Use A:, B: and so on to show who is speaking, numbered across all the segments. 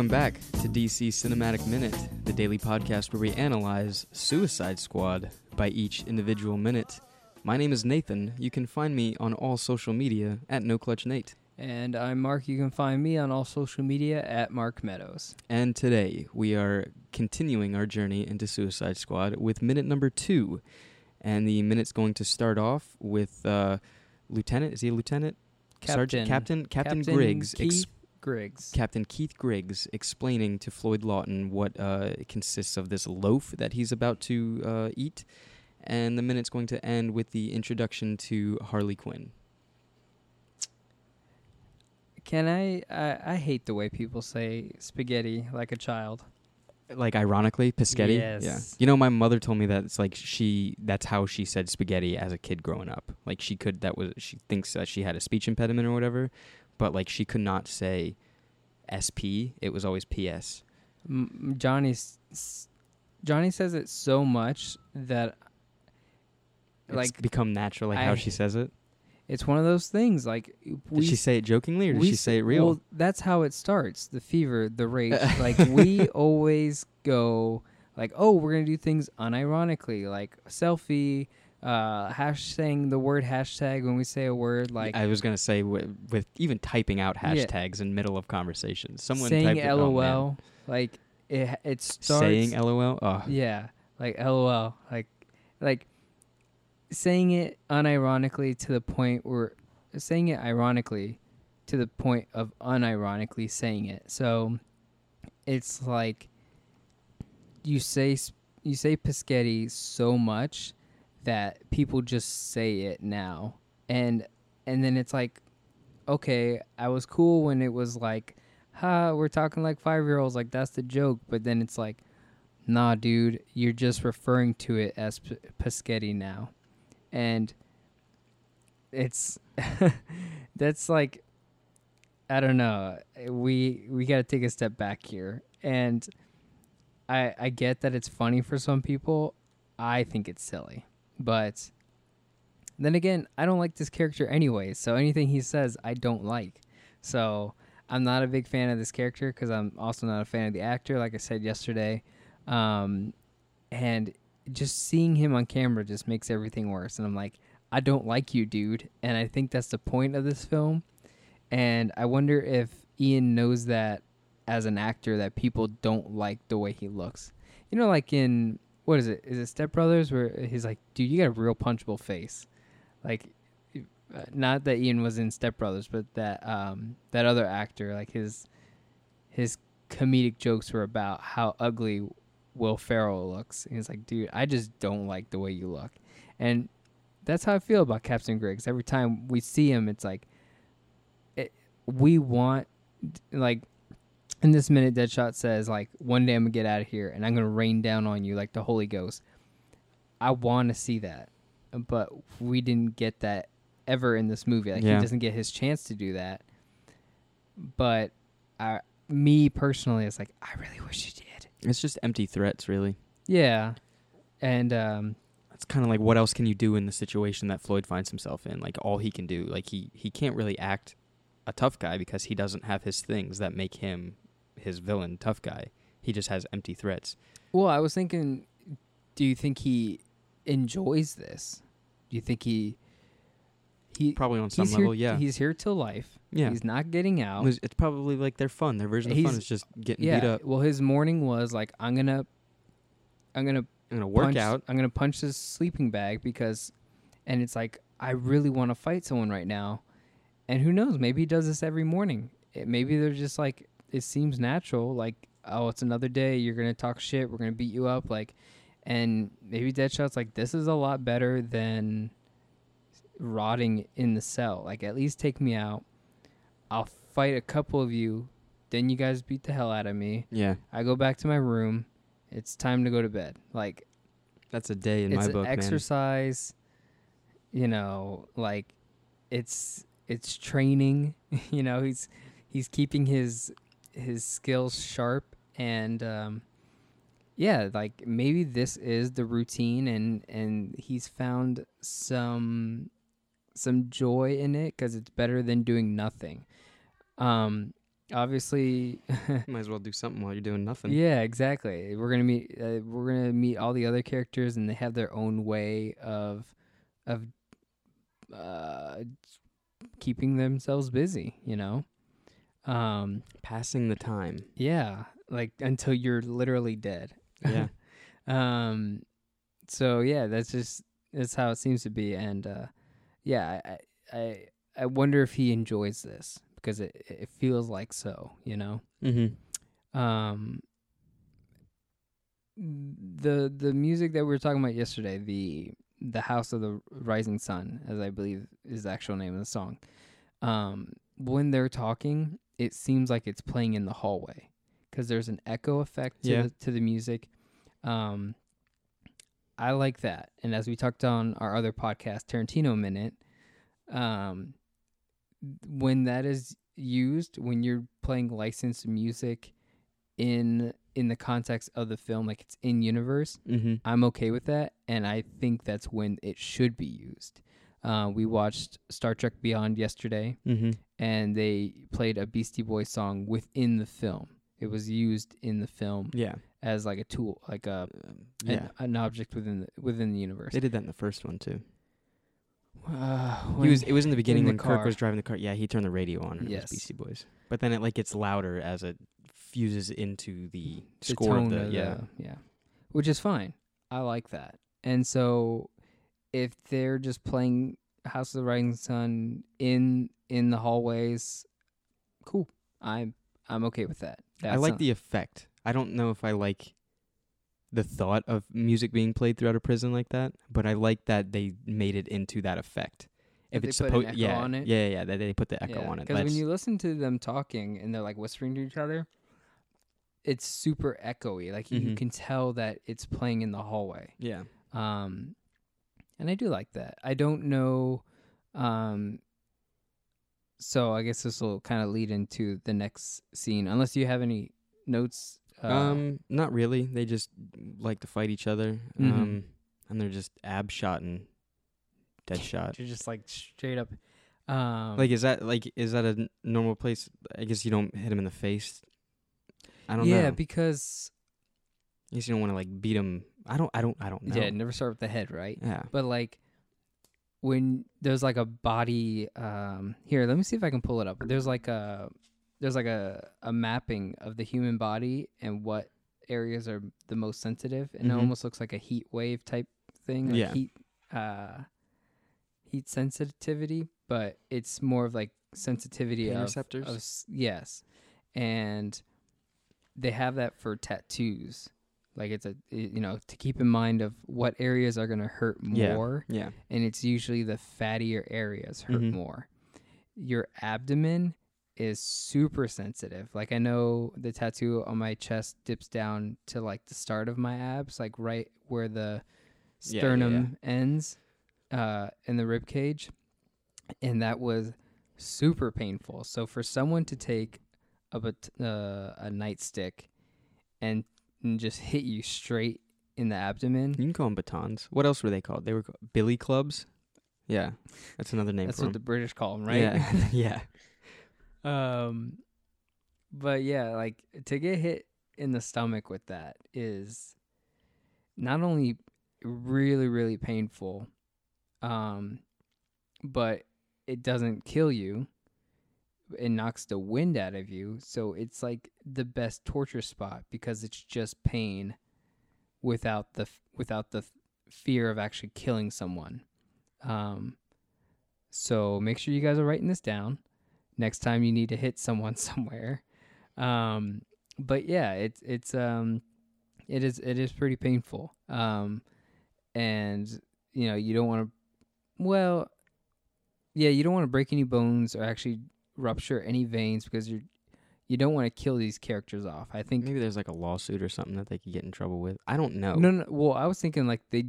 A: Welcome back to DC Cinematic Minute, the daily podcast where we analyze Suicide Squad by each individual minute. My name is Nathan. You can find me on all social media at NoClutchNate.
B: And I'm Mark. You can find me on all social media at Mark Meadows.
A: And today we are continuing our journey into Suicide Squad with minute number two. And the minute's going to start off with uh, Lieutenant, is he a lieutenant? Sergeant, Captain, Captain,
B: Captain
A: Griggs.
B: Griggs.
A: Captain Keith Griggs explaining to Floyd Lawton what uh, consists of this loaf that he's about to uh, eat. And the minute's going to end with the introduction to Harley Quinn.
B: Can I, I? I hate the way people say spaghetti like a child.
A: Like ironically, Pischetti.
B: Yes.
A: Yeah. You know, my mother told me that it's like she that's how she said spaghetti as a kid growing up. Like she could that was she thinks that she had a speech impediment or whatever, but like she could not say SP. It was always PS.
B: M- s- Johnny says it so much that
A: It's
B: like
A: become natural, like how she says it.
B: it's one of those things. Like we
A: Did she say it jokingly or did she say it real?
B: Well, that's how it starts. The fever, the rage. like we always go like, oh, we're gonna do things unironically, like selfie, uh, hash saying the word hashtag when we say a word, like
A: I was gonna say with, with even typing out hashtags in middle of conversations. Someone
B: saying
A: typed it, oh, man.
B: LOL. like it, it starts
A: saying LOL. Oh,
B: Yeah, like LOL, like like saying it unironically to the point where saying it ironically to the point of unironically saying it. So it's like you say you say Pischetti so much that people just say it now. And and then it's like okay, I was cool when it was like ha, we're talking like 5-year-olds like that's the joke, but then it's like nah, dude, you're just referring to it as P- now. And it's that's like I don't know. We we got to take a step back here. And I I get that it's funny for some people. I think it's silly. But then again, I don't like this character anyway, so anything he says I don't like. So, I'm not a big fan of this character cuz I'm also not a fan of the actor like I said yesterday. Um and just seeing him on camera just makes everything worse and I'm like I don't like you, dude. And I think that's the point of this film. And I wonder if Ian knows that as an actor that people don't like the way he looks. You know, like in what is it? Is it Step Brothers where he's like, dude, you got a real punchable face. Like, uh, not that Ian was in Step Brothers, but that um that other actor, like his his comedic jokes were about how ugly Will Ferrell looks. And he's like, dude, I just don't like the way you look. And that's how I feel about Captain Griggs. Every time we see him, it's like it, we want like in this minute Deadshot says like one day I'm gonna get out of here and I'm gonna rain down on you like the Holy Ghost. I want to see that, but we didn't get that ever in this movie. Like
A: Yeah.
B: he doesn't get his chance to do that. But I, me personally, it's like I really wish he did.
A: it's just empty threats, really.
B: Yeah, and um,
A: It's kind of like what else can you do in the situation that Floyd finds himself in? Like all he can do, like he he can't really act a tough guy because he doesn't have his things that make him his villain tough guy. He just has empty threats.
B: Well, I was thinking, do you think he enjoys this? Do you think he he
A: Probably on some
B: he's
A: level,
B: here,
A: yeah.
B: He's here till life.
A: Yeah.
B: He's not getting out.
A: It's probably like their fun. Their version of fun is just getting
B: yeah.
A: beat up.
B: Well, his morning was like, I'm gonna, I'm gonna
A: I'm gonna work
B: punch,
A: out.
B: I'm gonna punch this sleeping bag because, and it's like I really want to fight someone right now, and who knows? Maybe he does this every morning. It, maybe they're just like it seems natural. Like oh, it's another day. You're gonna talk shit. We're gonna beat you up. Like, and maybe Deadshot's like this is a lot better than rotting in the cell. Like at least take me out. I'll fight a couple of you. Then you guys beat the hell out of me.
A: Yeah,
B: I go back to my room. It's time to go to bed. Like
A: that's a day in my book, man.
B: exercise. You know, like it's it's training. you know, he's he's keeping his his skills sharp and um yeah, like maybe this is the routine and and he's found some some joy in it cuz it's better than doing nothing. Um obviously,
A: Might as well do something while you're doing nothing.
B: yeah, exactly. We're gonna meet. Uh, we're gonna meet all the other characters, and they have their own way of of uh, keeping themselves busy. You know. Um.
A: Passing the time.
B: Yeah. Like until you're literally dead.
A: Yeah.
B: um. So yeah, that's just that's how it seems to be, and uh, yeah, I I I wonder if he enjoys this because it it feels like so. You know.
A: mm-hmm.
B: um the the music that we were talking about yesterday the the house of the rising sun as i believe is the actual name of the song um when they're talking it seems like it's playing in the hallway because there's an echo effect to,
A: Yeah.
B: the, to the music um i like that and as we talked on our other podcast tarantino minute um when that is used when you're playing licensed music in in the context of the film like it's in universe
A: Mm-hmm.
B: i'm okay with that and i think that's when it should be used uh, we watched star trek beyond yesterday
A: Mm-hmm.
B: and they played a beastie boys song within the film it was used in the film
A: Yeah.
B: as like a tool like a an,
A: yeah.
B: an object within the within the universe
A: They did that in the first one too.
B: uh,
A: He was. It was in the beginning
B: the
A: when Kirk was driving the car. Yeah, he turned the radio on and it
B: Yes.
A: was Beastie Boys. But then it like gets louder as it fuses into the,
B: the
A: score of the yeah.
B: yeah, which is fine. I like that. And so, if they're just playing House of the Rising Sun in in the hallways, cool. I'm I'm okay with that.
A: I like
B: not-
A: the effect. I don't know if I like the thought of music being played throughout a prison like that, but I like that they made it into that effect. If it's
B: they put an
A: supposed,
B: echo
A: yeah,
B: on it?
A: yeah, yeah, that they put the echo on it.
B: Because when you listen to them talking and they're like whispering to each other, it's super echoey. Like you
A: Mhm.
B: can tell that it's playing in the hallway.
A: yeah,
B: Um, and I do like that. I don't know. Um, so I guess this will kind of lead into the next scene, unless you have any notes. Uh,
A: um, not really. They just like to fight each other.
B: Mhm.
A: Um, and they're just ab shot and dead shot.
B: You're just like straight up. Um,
A: Like, is that like is that a n- normal place? I guess you don't hit him in the face. I don't
B: yeah,
A: know.
B: Yeah, because
A: I guess you don't want to like beat him. I don't. I don't. I don't know.
B: yeah, never start with the head, right?
A: Yeah.
B: But like when there's like a body um here, let me see if I can pull it up. There's like a there's like a a mapping of the human body and what areas are the most sensitive and it
A: Mhm.
B: almost looks like a heat wave type thing, like
A: Yeah.
B: heat uh heat sensitivity, but it's more of like sensitivity
A: Pain
B: of,
A: receptors?
B: of yes. And they have that for tattoos. Like it's a it- you know to keep in mind of what areas are going to hurt more,
A: Yeah.
B: and it's usually the fattier areas hurt
A: Mhm.
B: more. Your abdomen is super sensitive. Like I know the tattoo on my chest dips down to like the start of my abs, like right where the
A: Yeah, yeah,
B: sternum ends, uh, in the rib cage, and that was super painful. So for someone to take a uh, a nightstick and, and just hit you straight in the abdomen,
A: You can call them batons. What else were they called? They were ca- billy clubs. Yeah, that's another name
B: that's what the. British call them, right?
A: Yeah, yeah.
B: Um, but yeah, like to get hit in the stomach with that is not only really really painful, um, but it doesn't kill you. It knocks the wind out of you, so it's like the best torture spot because it's just pain without the without the fear of actually killing someone. Um, so make sure you guys are writing this down next time you need to hit someone somewhere. Um, but yeah, it's it's um, it is it is pretty painful. Um, and you know you don't want to. Well, yeah, you don't want to break any bones or actually rupture any veins because you're you don't want to kill these characters off. I think
A: Maybe there's like a lawsuit or something that they could get in trouble with. I don't know.
B: no, no. Well, I was thinking like they,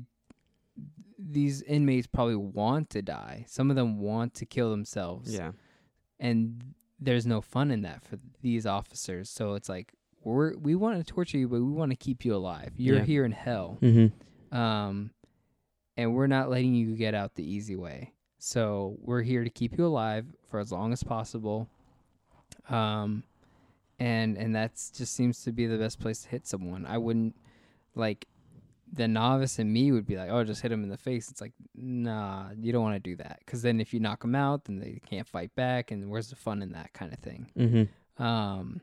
B: these inmates probably want to die. Some of them want to kill themselves.
A: Yeah.
B: and there's no fun in that for these officers. So it's like we're we want to torture you, but we want to keep you alive. You're
A: Yeah.
B: here in hell,
A: Mm-hmm.
B: um, and we're not letting you get out the easy way. So we're here to keep you alive for as long as possible. Um, and and that's just seems to be the best place to hit someone. I wouldn't like the novice in me would be like, oh, just hit him in the face. It's like, nah, you don't want to do that because then if you knock them out, then they can't fight back, and where's the fun in that kind of thing?
A: Mm-hmm.
B: Um.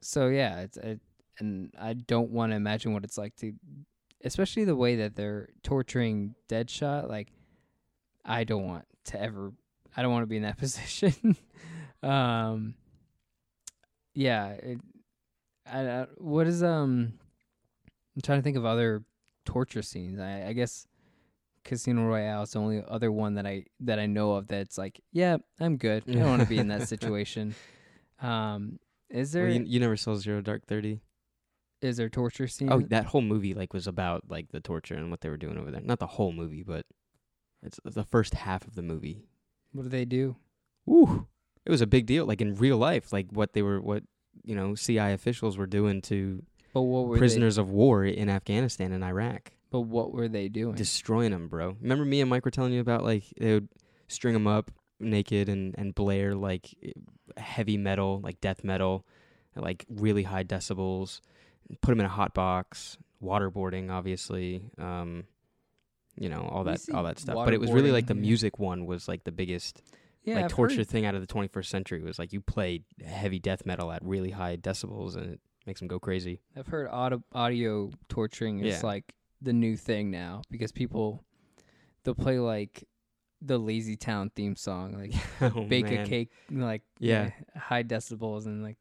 B: So yeah, it's it, and I don't want to imagine what it's like to, especially the way that they're torturing Deadshot. Like, I don't want to ever. I don't want to be in that position. um. Yeah. It, I, I what is um. I'm trying to think of other torture scenes. I, I guess Casino Royale is the only other one that I that I know of that's like, yeah, I'm good. I don't want to be in that situation. Um, is there
A: Well, you, you never saw Zero Dark Thirty?
B: is there torture scene?
A: Oh, that whole movie like was about like the torture and what they were doing over there. Not the whole movie, but it's the first half of the movie.
B: what do they do?
A: Woo! It was a big deal, like in real life, like what they were, what you know, CI officials were doing to
B: But what were
A: prisoners of war in Afghanistan and Iraq,
B: but what were they doing?
A: destroying them, bro. Remember me and Mike were telling you about like they would string them up naked and and blare like heavy metal, like death metal, at, like really high decibels, put them in a hot box, waterboarding, obviously. Um, you know all that all that stuff, but it was really like the music one was like the biggest
B: yeah,
A: like
B: I've
A: torture
B: Heard,
A: thing out of the 21st century was like you play heavy death metal at really high decibels and it makes them go crazy.
B: I've heard audio, audio torturing is
A: Yeah.
B: like the new thing now because people they'll play like the Lazy Town theme song, like
A: oh,
B: bake
A: man.
B: a cake, like
A: Yeah.
B: high decibels, and like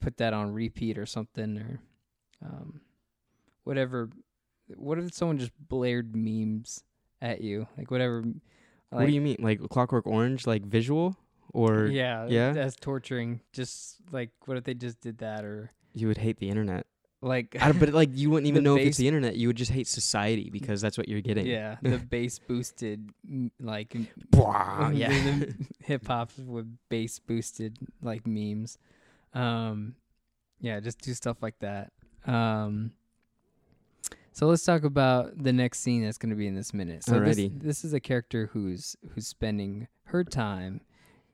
B: put that on repeat or something or um, whatever. What if someone just blared memes at you, like whatever? Like,
A: what do you mean? Like Clockwork Orange, like visual, or
B: yeah,
A: yeah?
B: that's torturing. Just like what if they just did that or
A: you would hate the internet?
B: like
A: but like you wouldn't even know if it's the internet. You would just hate society because that's what you're getting.
B: Yeah, the bass boosted like
A: yeah.
B: hip hop with bass boosted like memes. Um yeah, just do stuff like that. Um so let's talk about the next scene that's going to be in this minute. So this, this is a character who's who's spending her time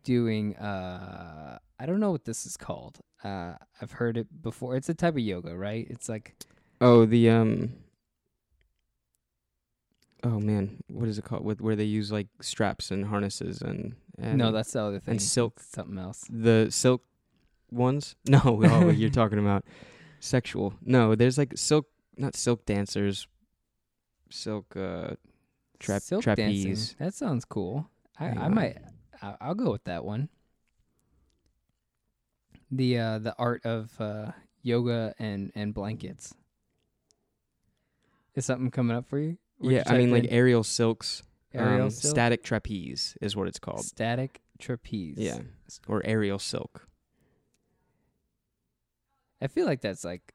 B: doing uh I don't know what this is called. Uh I've heard it before. It's a type of yoga, right? It's like
A: Oh, the um. Oh man, what is it called? With where they use like straps and harnesses and, and
B: no, that's the other thing.
A: And silk.
B: something else.
A: the silk ones. No, oh, you're talking about sexual. No, there's like silk, not silk dancers, silk uh, Trap-
B: Silk
A: trapeze.
B: dancing. That sounds cool. I, I might. I'll, I'll go with that one. The uh, the art of uh, yoga and and blankets. Is something coming up for you? Would
A: yeah.
B: you
A: I mean,
B: type
A: like aerial silks.
B: aerial
A: um,
B: silk?
A: static trapeze is what it's called.
B: static trapeze.
A: Yeah, or aerial silk.
B: I feel like that's like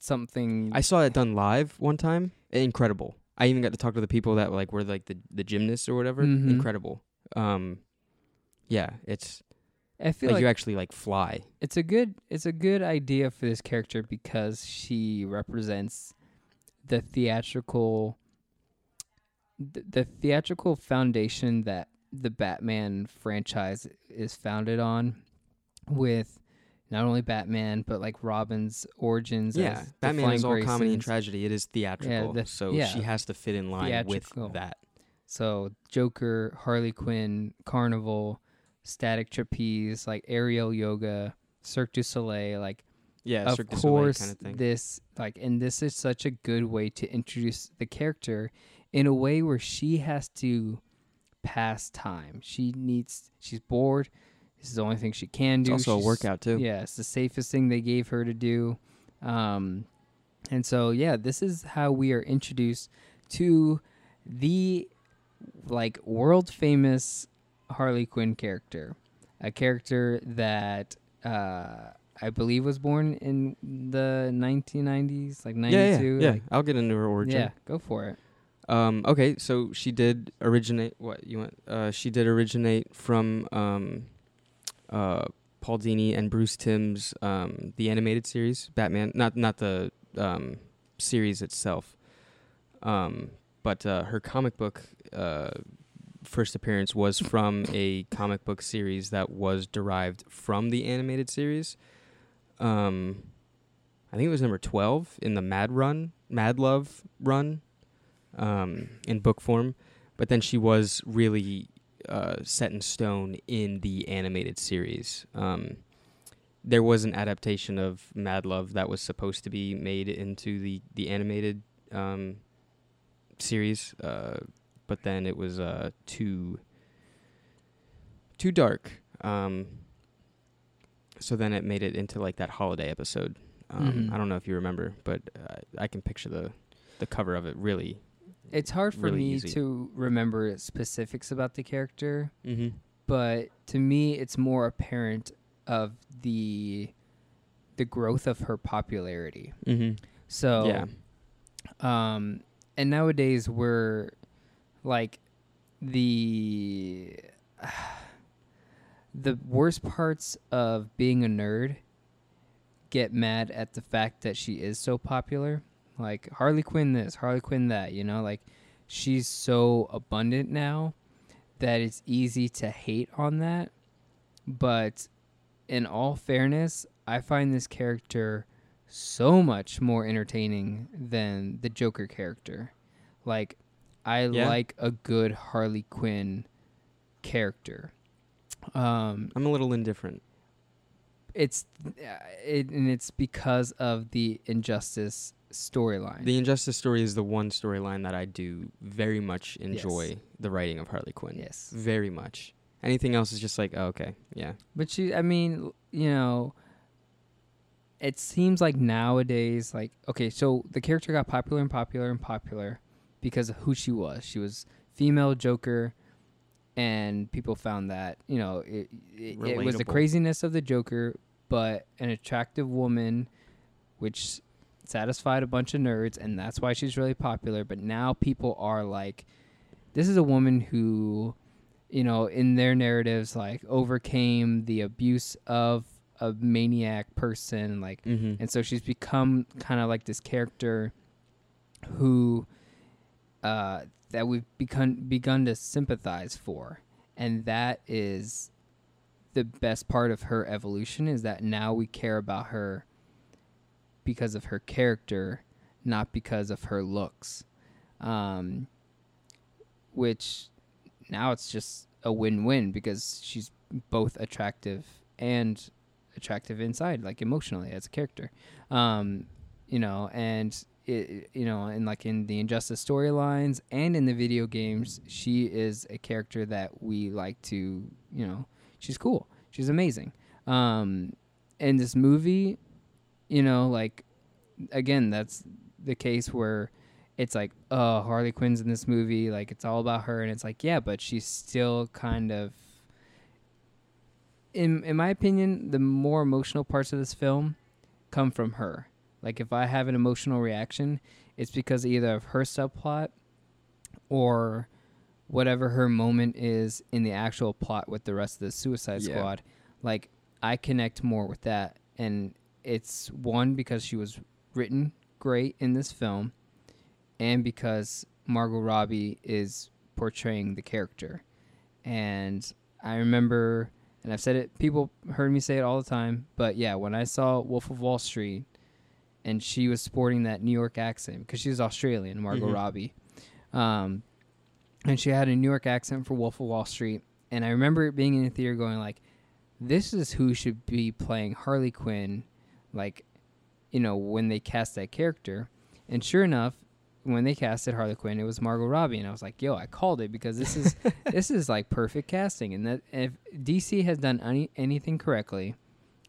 B: something.
A: I saw it done live one time. Incredible. I even got to talk to the people that like were like the the gymnasts or whatever.
B: Mhm.
A: Incredible. Um, yeah, it's
B: I feel
A: like,
B: like,
A: you actually like fly.
B: it's a good it's a good idea for this character because she represents the theatrical th- the theatrical foundation that the Batman franchise is founded on with not only Batman but like Robin's origins
A: Yeah, Batman is all comedy and tragedy. It is theatrical,
B: the-
A: so
B: yeah.
A: she has to fit in line
B: Theatrical.
A: with that.
B: So Joker, Harley Quinn, Carnival, Static Trapeze, like aerial yoga, Cirque du Soleil, like
A: Yeah,
B: of
A: Cirque
B: course
A: kind of
B: this like and this is such a good way to introduce the character in a way where she has to pass time. She needs she's bored. This is the only thing she can
A: it's
B: do.
A: also a workout too.
B: Yeah, it's the safest thing they gave her to do. Um, and so, yeah, this is how we are introduced to the like world famous Harley Quinn character, a character that uh, I believe was born in the 1990s, like 92.
A: yeah, yeah, yeah.
B: like-
A: I'll get into her origin.
B: yeah, go for it.
A: Um, okay, so she did originate. What you want? Uh, she did originate from um, uh, Paul Dini and Bruce Timm's um, the animated series Batman. Not not the um, series itself, um, but uh, her comic book uh, first appearance was from a comic book series that was derived from the animated series. Um, I think it was number twelve in the Mad Run, Mad Love run, um, in book form. But then she was really uh, set in stone in the animated series. Um, there was an adaptation of Mad Love that was supposed to be made into the the animated um, series, uh, but then it was uh, too too dark. Um, so then it made it into like that holiday episode. Um,
B: Mhm.
A: I don't know if you remember, but uh, I can picture the the cover of it. Really,
B: It's hard for
A: Really
B: me
A: easy.
B: to remember specifics about the character,
A: mm-hmm.
B: but to me, it's more apparent of the the growth of her popularity.
A: Mm-hmm.
B: So
A: yeah,
B: Um, and nowadays we're like the the worst parts of being a nerd get mad at the fact that she is so popular. Like Harley Quinn this, Harley Quinn that, you know, like she's so abundant now that it's easy to hate on that. But in all fairness, I find this character so much more entertaining than the Joker character. Like, I
A: Yeah.
B: like a good Harley Quinn character. Um,
A: I'm a little indifferent.
B: it's uh, it, and it's because of the injustice storyline.
A: The Injustice story is the one storyline that I do very much enjoy the writing of Harley Quinn.
B: yes,
A: Very much. Anything else is just like, oh, okay, yeah.
B: but she, I mean, you know, it seems like nowadays, like okay, so the character got popular and popular and popular because of who she was. She was female Joker, and people found that you know it, it, it was the craziness of the Joker, but an attractive woman, which satisfied a bunch of nerds, and that's why she's really popular. But now people are like, this is a woman who, you know, in their narratives, like overcame the abuse of a maniac person, like
A: Mm-hmm.
B: and so she's become kind of like this character who uh, that we've begun begun to sympathize for, and that is the best part of her evolution is that now we care about her because of her character, not because of her looks, um, which now it's just a win-win because she's both attractive and attractive inside, like emotionally as a character. Um, you know, and it, you know, and like in the Injustice storylines and in the video games, she is a character that we like to, you know, she's cool. She's amazing. Um, in this movie, you know, like again, that's the case where it's like, oh, Harley Quinn's in this movie, like it's all about her, and it's like, yeah, but she's still kind of in in my opinion, the more emotional parts of this film come from her. Like if I have an emotional reaction, it's because either of her subplot or whatever her moment is in the actual plot with the rest of the Suicide
A: Yeah.
B: Squad. Like I connect more with that and it's one because she was written great in this film and because Margot Robbie is portraying the character. And I remember and I've said it people heard me say it all the time, but yeah, when I saw Wolf of Wall Street and she was sporting that New York accent because she's Australian, Margot
A: Mhm.
B: Robbie. Um, and she had a New York accent for Wolf of Wall Street. And I remember it being in the theater going like, this is who should be playing Harley Quinn, like, you know, when they cast that character. And sure enough, when they casted Harley Quinn, it was Margot Robbie, and I was like, "Yo, I called it because this is this is like perfect casting." And that if DC has done any, anything correctly,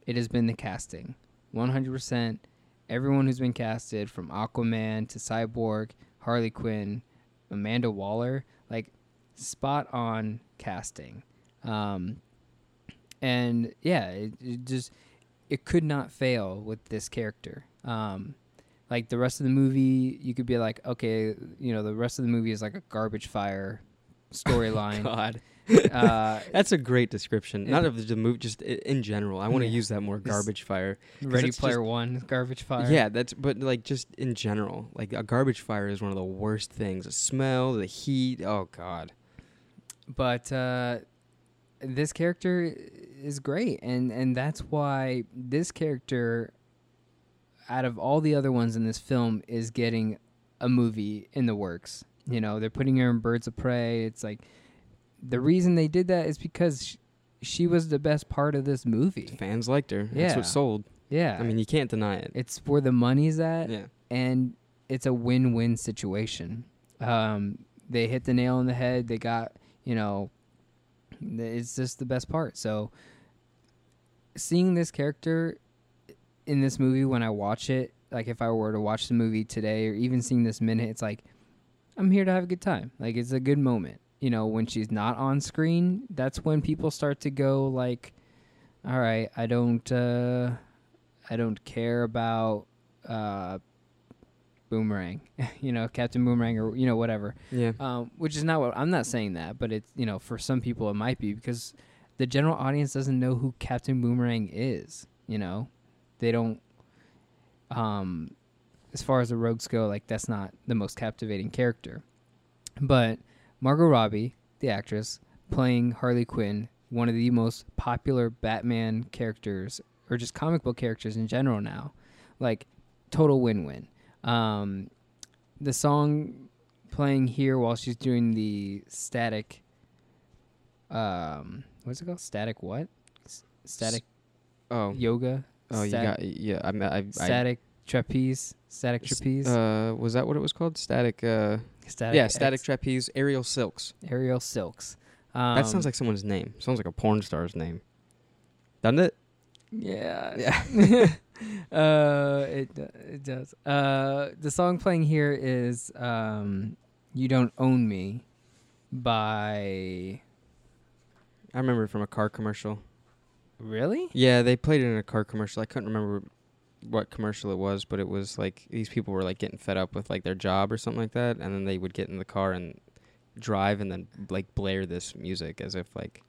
B: it has been the casting, one hundred percent. Everyone who's been casted, from Aquaman to Cyborg, Harley Quinn, Amanda Waller, like spot on casting. Um, and yeah, it, it just it could not fail with this character. Um, like the rest of the movie, you could be like, okay, you know, the rest of the movie is like a garbage fire storyline.
A: God,
B: uh,
A: that's a great description. Not of the movie, just in general. I want to
B: Yeah.
A: use that more. Garbage fire.
B: Ready Player
A: just-
B: One, garbage fire.
A: Yeah, that's but like just in general, like a garbage fire is one of the worst things. The smell, the heat. Oh God.
B: but uh, this character is great, and and that's why this character, out of all the other ones in this film, is getting a movie in the works. You know, they're putting her in Birds of Prey. It's like the reason they did that is because she, she was the best part of this movie.
A: Fans liked her.
B: Yeah.
A: That's what sold.
B: Yeah,
A: I mean, you can't deny it.
B: it's where the money's at.
A: yeah.
B: and it's a win-win situation. Um, they hit the nail on the head. They got, you know, it's just the best part. So, seeing this character in this movie when I watch it, like if I were to watch the movie today or even seeing this minute, it's like I'm here to have a good time. Like it's a good moment. You know, when she's not on screen, that's when people start to go like, "All right, I don't, uh, I don't care about." Uh, boomerang you know captain boomerang or you know whatever
A: Yeah.
B: um, which is not what i'm not saying that but it's you know for some people it might be because the general audience doesn't know who captain boomerang is you know they don't um as far as the rogues go like that's not the most captivating character but margot robbie the actress playing harley quinn one of the most popular batman characters or just comic book characters in general now like total win-win um, the song playing here while she's doing the static. Um, what's it called? Static what? S- static
A: Oh.
B: yoga.
A: Oh, you got. Yeah. I. I. I
B: static trapeze. Static
A: S-
B: trapeze.
A: uh, was that what it was called? Static. Uh.
B: static.
A: yeah. Static
B: X-
A: trapeze. Aerial silks.
B: aerial silks. Um,
A: that sounds like someone's name. Sounds like a porn star's name. Doesn't it?
B: Yeah.
A: Yeah.
B: uh, it it does. Uh, the song playing here is um, "You Don't Own Me" by.
A: I remember it from a car commercial.
B: Really?
A: Yeah, they played it in a car commercial. I couldn't remember what commercial it was, but it was like these people were like getting fed up with like their job or something like that, and then they would get in the car and drive and then like blare this music as if like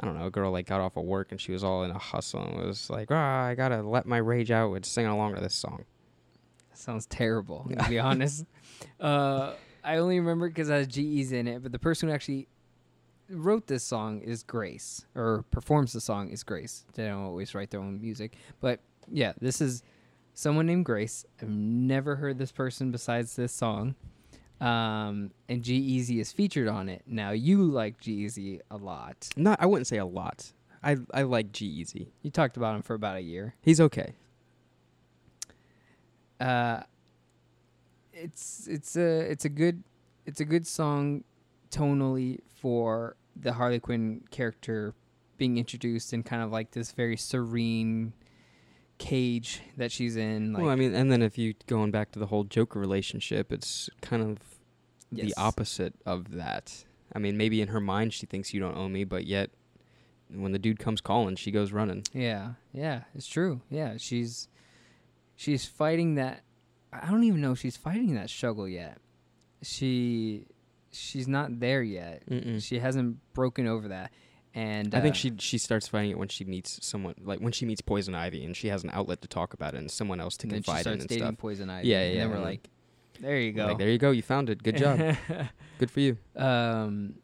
A: I don't know, a girl like got off of work and she was all in a hustle and was like, "Ah, I gotta let my rage out with singing along to this song."
B: Sounds terrible, to be honest. Uh, I only remember because has GE's in it, but the person who actually wrote this song is Grace, or performs the song is Grace. They don't always write their own music. But yeah, this is someone named Grace. I've never heard this person besides this song. Um, and G-Eazy is featured on it. Now, you like G-Eazy a lot.
A: Not, I wouldn't say a lot. I I like G-Eazy.
B: You talked about him for about a year.
A: He's okay.
B: uh it's it's a it's a good it's a good song tonally for the Harley Quinn character being introduced in kind of like this very serene cage that she's in like
A: well, I mean, and then if you going back to the whole Joker relationship, it's kind of
B: Yes.
A: the opposite of that. I mean, maybe in her mind she thinks you don't owe me, but yet when the dude comes calling, she goes running.
B: yeah yeah it's true yeah she's she's fighting that I don't even know if she's fighting that struggle yet she she's not there yet
A: Mm-mm.
B: she hasn't broken over that and
A: I think
B: uh,
A: she she starts fighting it when she meets someone like when she meets Poison Ivy and she has an outlet to talk about it and someone else to
B: and then she
A: confide in and
B: dating
A: stuff.
B: Poison Ivy.
A: Yeah,
B: and
A: yeah,
B: then we're like, there you go.
A: Like there you go, you found it. Good job. Good for you.
B: um,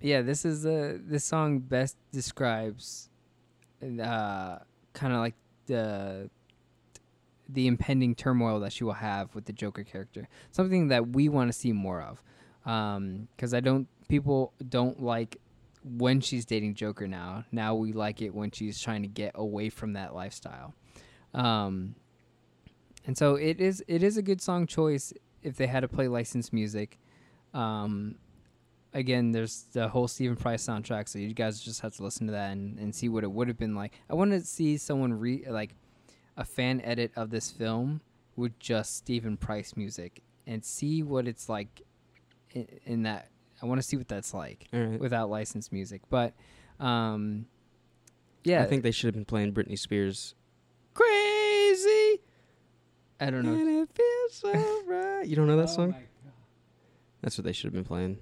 B: yeah, this is the this song best describes, uh, kind of like the the impending turmoil that she will have with the Joker character. Something that we want to see more of, because I don't people don't like when she's dating Joker now. Now we like it when she's trying to get away from that lifestyle. Um, and so it is it is a good song choice if they had to play licensed music. Um, again, there's the whole Steven Price soundtrack, so you guys just have to listen to that and, and see what it would have been like. I want to see someone re like a fan edit of this film with just Steven Price music and see what it's like in, in that. I want to see what that's like
A: right.
B: without licensed music, but um, yeah,
A: I think they should have been playing Britney Spears. Crazy.
B: I don't know.
A: And it feels so right. You don't know that
B: Oh
A: song? That's what they should have been playing.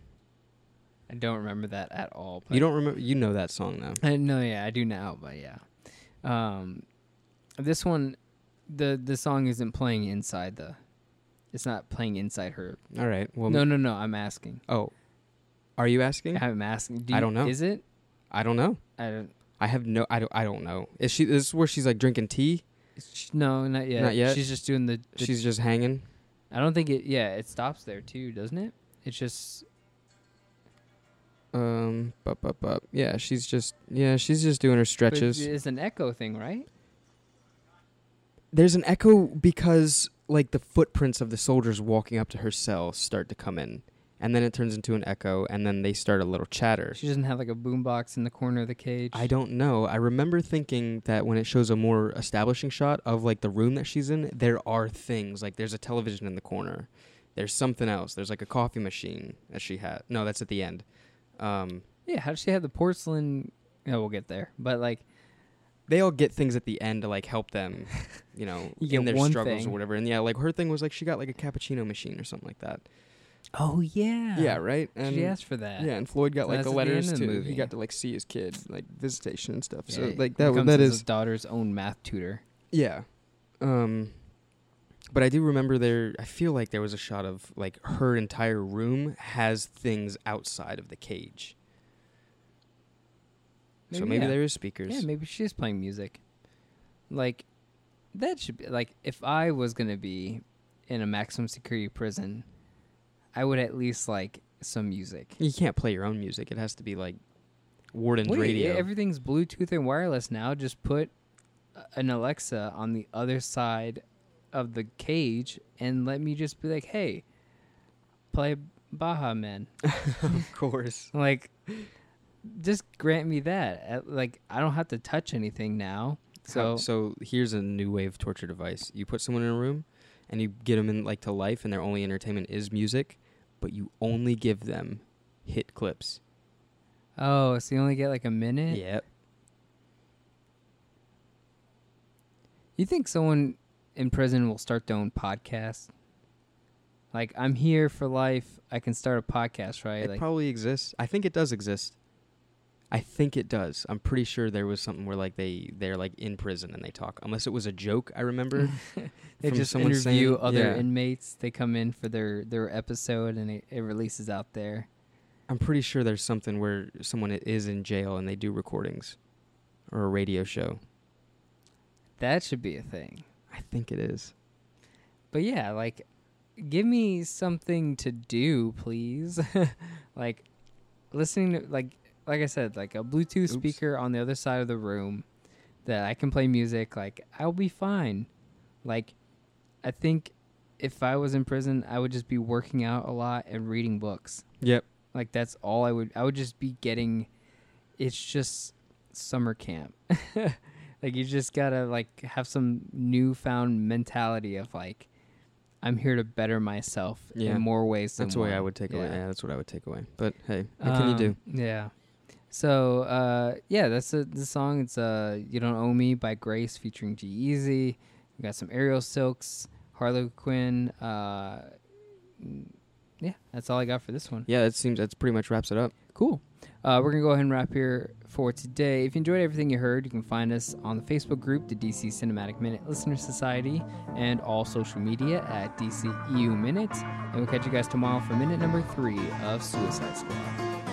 B: I don't remember that at all.
A: You don't remember? You know that song now.
B: I know, yeah, I do now, but yeah. Um, this one, the the song isn't playing inside the. It's not playing inside her.
A: All right. Well,
B: no, no, no. I'm asking.
A: Oh, Are you asking?
B: I'm asking. Do
A: I don't know.
B: Is it?
A: I don't know.
B: I don't.
A: I have no. I don't. I don't know. Is she? This is where she's like drinking tea.
B: sh- No, not yet.
A: Not yet?
B: She's just doing the. the
A: She's just hanging.
B: I don't think it. Yeah, it stops there too, doesn't it? It's just.
A: Um. Up. Up. Up. Yeah. She's just. Yeah. She's just doing her
B: but
A: stretches.
B: It's an echo thing, right?
A: There's an echo because like the footprints of the soldiers walking up to her cell start to come in, and then it turns into an echo, and then they start a little chatter.
B: She doesn't have like a boombox in the corner of the cage.
A: I don't know. I remember thinking that when it shows a more establishing shot of like the room that she's in, there are things like there's a television in the corner. There's something else. There's like a coffee machine that she had. No, that's at the end. Um,
B: Yeah, how does she have the porcelain? Yeah, we'll get there. But like,
A: they all get things at the end to like help them, you know,
B: You
A: in their struggles
B: thing.
A: or whatever. And yeah, like her thing was like she got like a cappuccino machine or something like that.
B: oh yeah,
A: Yeah, right. And
B: she asked for that.
A: yeah, and Floyd got
B: So
A: like the
B: the
A: letters
B: the
A: too.
B: movie.
A: He got to like see his kid like visitation and stuff. so like that that
B: his daughter's own math tutor.
A: Yeah. Um but I do remember there I feel like there was a shot of like her entire room has things outside of the cage. So maybe
B: yeah.
A: there is speakers.
B: Yeah, maybe she is playing music. Like that should be like if I was gonna be in a maximum security prison, I would at least like some music.
A: you can't play your own music. It has to be like Warden's
B: Wait,
A: radio.
B: everything's Bluetooth and wireless now. Just put an Alexa on the other side of the cage and let me just be like, "Hey, play Baha Men."
A: of course.
B: like, just grant me that. Uh, Like, I don't have to touch anything now.
A: So
B: So,
A: so here's a new wave torture device. You put someone in a room and you get them in like to life and their only entertainment is music, but you only give them hit clips.
B: oh, so you only get like a minute.
A: Yep.
B: You think someone in prison will start their own podcast? Like, I'm here for life. I can start a podcast, right?
A: It
B: like,
A: probably exists. I think it does exist. I think it does. I'm pretty sure there was something where like they they're like in prison and they talk. Unless it was a joke, I remember.
B: they just
A: someone
B: interview
A: saying-
B: other
A: yeah.
B: inmates. They come in for their their episode, and it, it releases out there.
A: I'm pretty sure there's something where someone is in jail and they do recordings or a radio show.
B: That should be a thing.
A: I think it is.
B: But yeah, like, give me something to do, please. like, listening to like like I said, like a Bluetooth
A: Oops.
B: speaker on the other side of the room that I can play music. Like, I'll be fine. Like, I think if I was in prison, I would just be working out a lot and reading books.
A: Yep.
B: Like that's all I would I would just be getting it's just summer camp. like you just got to like have some newfound mentality of like I'm here to better myself
A: Yeah.
B: in more ways than
A: That's the way I would take away.
B: Yeah.
A: Yeah, that's what I would take away. But hey, what can you do?
B: Um, Yeah. So uh yeah, that's the the song. It's uh You Don't Own Me by Grace featuring G-Eazy. We got some Aerial Silks, Harley Quinn, uh yeah, that's all I got for this one.
A: Yeah, that seems that's pretty much wraps it up.
B: Cool. Uh, we're going to go ahead and wrap here for today. If you enjoyed everything you heard, you can find us on the Facebook group, the DC Cinematic Minute Listener Society, and all social media at DCEU Minute. And we'll catch you guys tomorrow for minute number three of Suicide Squad.